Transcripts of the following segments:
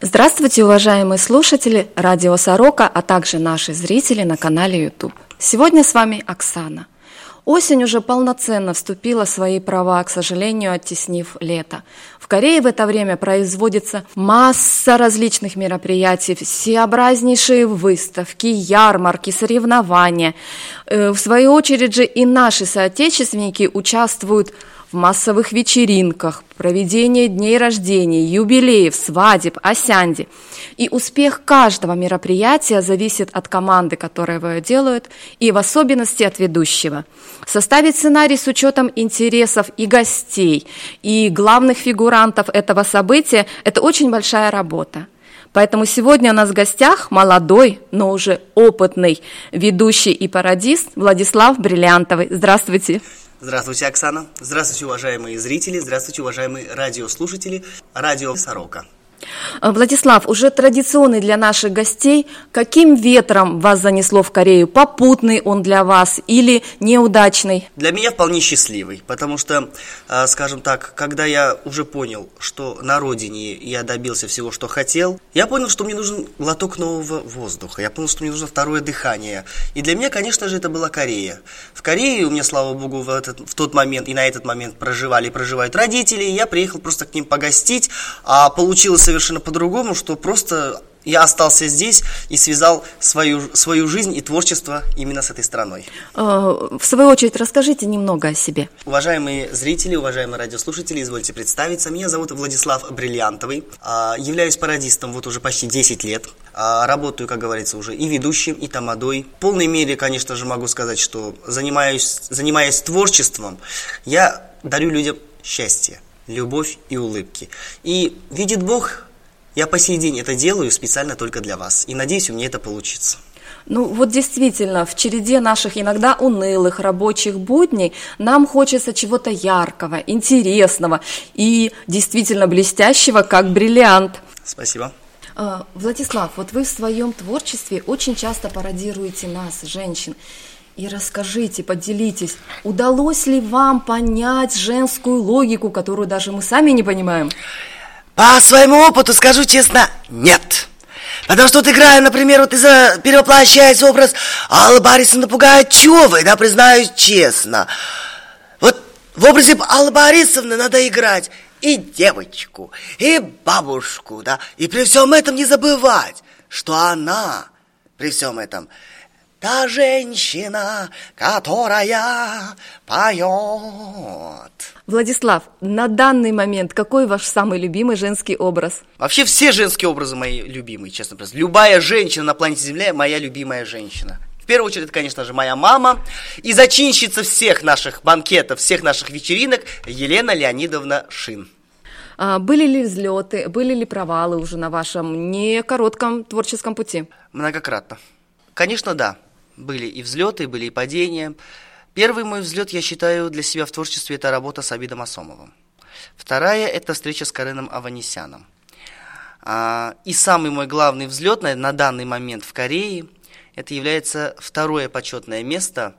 Здравствуйте, уважаемые слушатели радио Сорока, а также наши зрители на канале YouTube. Сегодня с вами Оксана. Осень уже полноценно вступила в свои права, к сожалению, оттеснив лето. В Корее в это время производится масса различных мероприятий, всеобразнейшие выставки, ярмарки, соревнования. Э, в свою очередь же и наши соотечественники участвуют в в массовых вечеринках, проведении дней рождения, юбилеев, свадеб, осянди. И успех каждого мероприятия зависит от команды, которая его делает, и в особенности от ведущего. Составить сценарий с учетом интересов и гостей, и главных фигурантов этого события – это очень большая работа. Поэтому сегодня у нас в гостях молодой, но уже опытный ведущий и пародист Владислав Бриллиантовый. Здравствуйте. Здравствуйте, Оксана. Здравствуйте, уважаемые зрители. Здравствуйте, уважаемые радиослушатели. Радио Сорока. Э, Владислав, уже традиционный для наших гостей, каким ветром вас занесло в Корею? Попутный он для вас или неудачный? Для меня вполне счастливый, потому что, э, скажем так, когда я уже понял, что на родине я добился всего, что хотел, я понял, что мне нужен глоток нового воздуха, я понял, что мне нужно второе дыхание. И для меня, конечно же, это была Корея. В Корее у меня, слава богу, в, этот, в тот момент и на этот момент проживали и проживают родители, и я приехал просто к ним погостить, а получилось совершенно по-другому, что просто я остался здесь и связал свою, свою жизнь и творчество именно с этой страной. А, в свою очередь, расскажите немного о себе. Уважаемые зрители, уважаемые радиослушатели, извольте представиться. Меня зовут Владислав Бриллиантовый. А, являюсь пародистом вот уже почти 10 лет. А, работаю, как говорится, уже и ведущим, и тамадой. В полной мере, конечно же, могу сказать, что занимаюсь, занимаясь творчеством, я дарю людям счастье любовь и улыбки. И видит Бог, я по сей день это делаю специально только для вас. И надеюсь, у меня это получится. Ну вот действительно, в череде наших иногда унылых рабочих будней нам хочется чего-то яркого, интересного и действительно блестящего, как бриллиант. Спасибо. А, Владислав, вот вы в своем творчестве очень часто пародируете нас, женщин. И расскажите, поделитесь, удалось ли вам понять женскую логику, которую даже мы сами не понимаем? По своему опыту скажу честно, нет. Потому что вот играя, например, вот из-за перевоплощается образ Аллы Борисовны напугает Човой, да, признаюсь честно. Вот в образе Аллы Борисовны надо играть и девочку, и бабушку, да, и при всем этом не забывать, что она при всем этом та женщина, которая поет. Владислав, на данный момент какой ваш самый любимый женский образ? Вообще все женские образы мои любимые, честно признаюсь. Любая женщина на планете Земля моя любимая женщина. В первую очередь, конечно же, моя мама и зачинщица всех наших банкетов, всех наших вечеринок Елена Леонидовна Шин. А были ли взлеты, были ли провалы уже на вашем не коротком творческом пути? Многократно. Конечно, да. Были и взлеты, были и падения. Первый мой взлет, я считаю, для себя в творчестве – это работа с Абидом Асомовым. Вторая – это встреча с Кареном Аванесяном. А, и самый мой главный взлет на, на данный момент в Корее – это является второе почетное место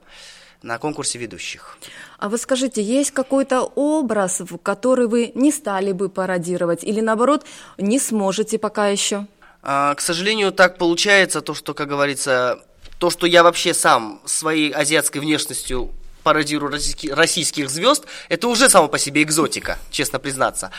на конкурсе ведущих. А вы скажите, есть какой-то образ, который вы не стали бы пародировать или, наоборот, не сможете пока еще? А, к сожалению, так получается, то, что, как говорится, то, что я вообще сам своей азиатской внешностью пародирую российских, российских звезд, это уже само по себе экзотика, честно признаться.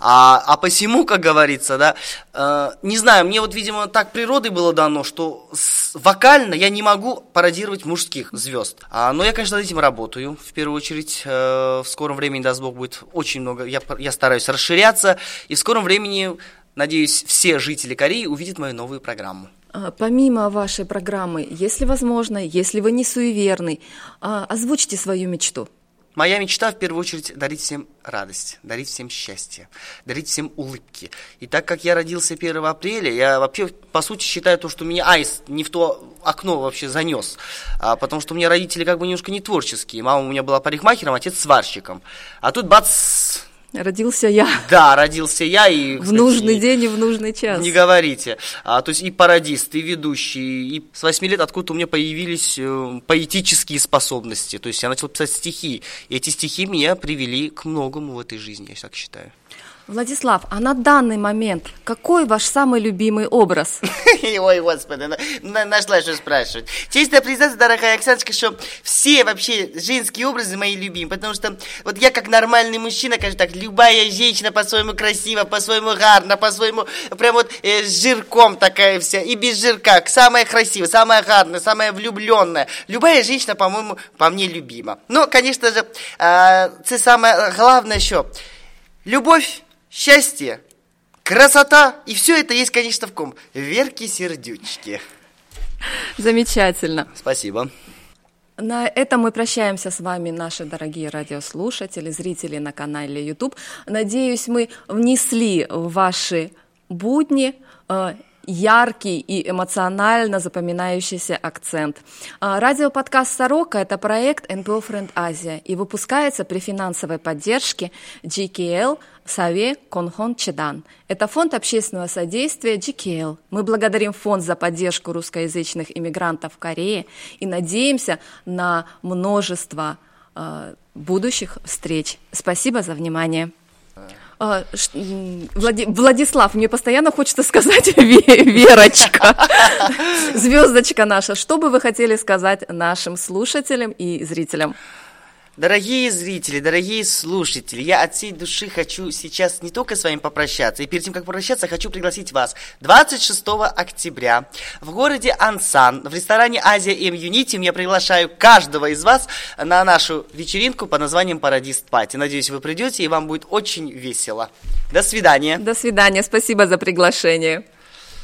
А, а посему, как говорится, да, э, не знаю, мне вот, видимо, так природой было дано, что с, вокально я не могу пародировать мужских звезд. А, но я, конечно, над этим работаю. В первую очередь, э, в скором времени, даст Бог, будет очень много, я, я стараюсь расширяться, и в скором времени, надеюсь, все жители Кореи увидят мою новую программу. А, помимо вашей программы, если возможно, если вы не суеверный, а, озвучьте свою мечту. Моя мечта в первую очередь дарить всем радость, дарить всем счастье, дарить всем улыбки. И так как я родился 1 апреля, я вообще по сути считаю то, что меня аист не в то окно вообще занес. А, потому что у меня родители как бы немножко не творческие. Мама у меня была парикмахером, отец сварщиком. А тут бац, Родился я. Да, родился я и... Кстати, в нужный день и в нужный час. Не говорите. А, то есть и пародист, и ведущий, и с 8 лет откуда у меня появились э, поэтические способности. То есть я начал писать стихи. И эти стихи меня привели к многому в этой жизни, я так считаю. Владислав, а на данный момент какой ваш самый любимый образ? Ой, господи, на, на, нашла что спрашивать. Честно признаться, дорогая Оксаночка, что все вообще женские образы мои любимые, потому что вот я как нормальный мужчина, скажу так, любая женщина по-своему красива, по-своему гарна, по-своему прям вот э, с жирком такая вся, и без жирка, самая красивая, самая гарная, самая влюбленная. Любая женщина, по-моему, по мне любима. Но, конечно же, э, это самое главное еще. Любовь счастье, красота, и все это есть, конечно, в ком? Верки сердючки. Замечательно. Спасибо. На этом мы прощаемся с вами, наши дорогие радиослушатели, зрители на канале YouTube. Надеюсь, мы внесли в ваши будни э, яркий и эмоционально запоминающийся акцент. А, радиоподкаст «Сорока» – это проект НПО «Френд Азия» и выпускается при финансовой поддержке GKL Саве Конхон Чедан. Это фонд общественного содействия GKL. Мы благодарим фонд за поддержку русскоязычных иммигрантов в Корее и надеемся на множество э, будущих встреч. Спасибо за внимание. А, Влади... Владислав, мне постоянно хочется сказать Верочка, звездочка наша. Что бы вы хотели сказать нашим слушателям и зрителям? Дорогие зрители, дорогие слушатели, я от всей души хочу сейчас не только с вами попрощаться, и перед тем, как попрощаться, хочу пригласить вас 26 октября в городе Ансан, в ресторане Азия М Юнити. Я приглашаю каждого из вас на нашу вечеринку под названием Парадист Пати. Надеюсь, вы придете, и вам будет очень весело. До свидания. До свидания, спасибо за приглашение.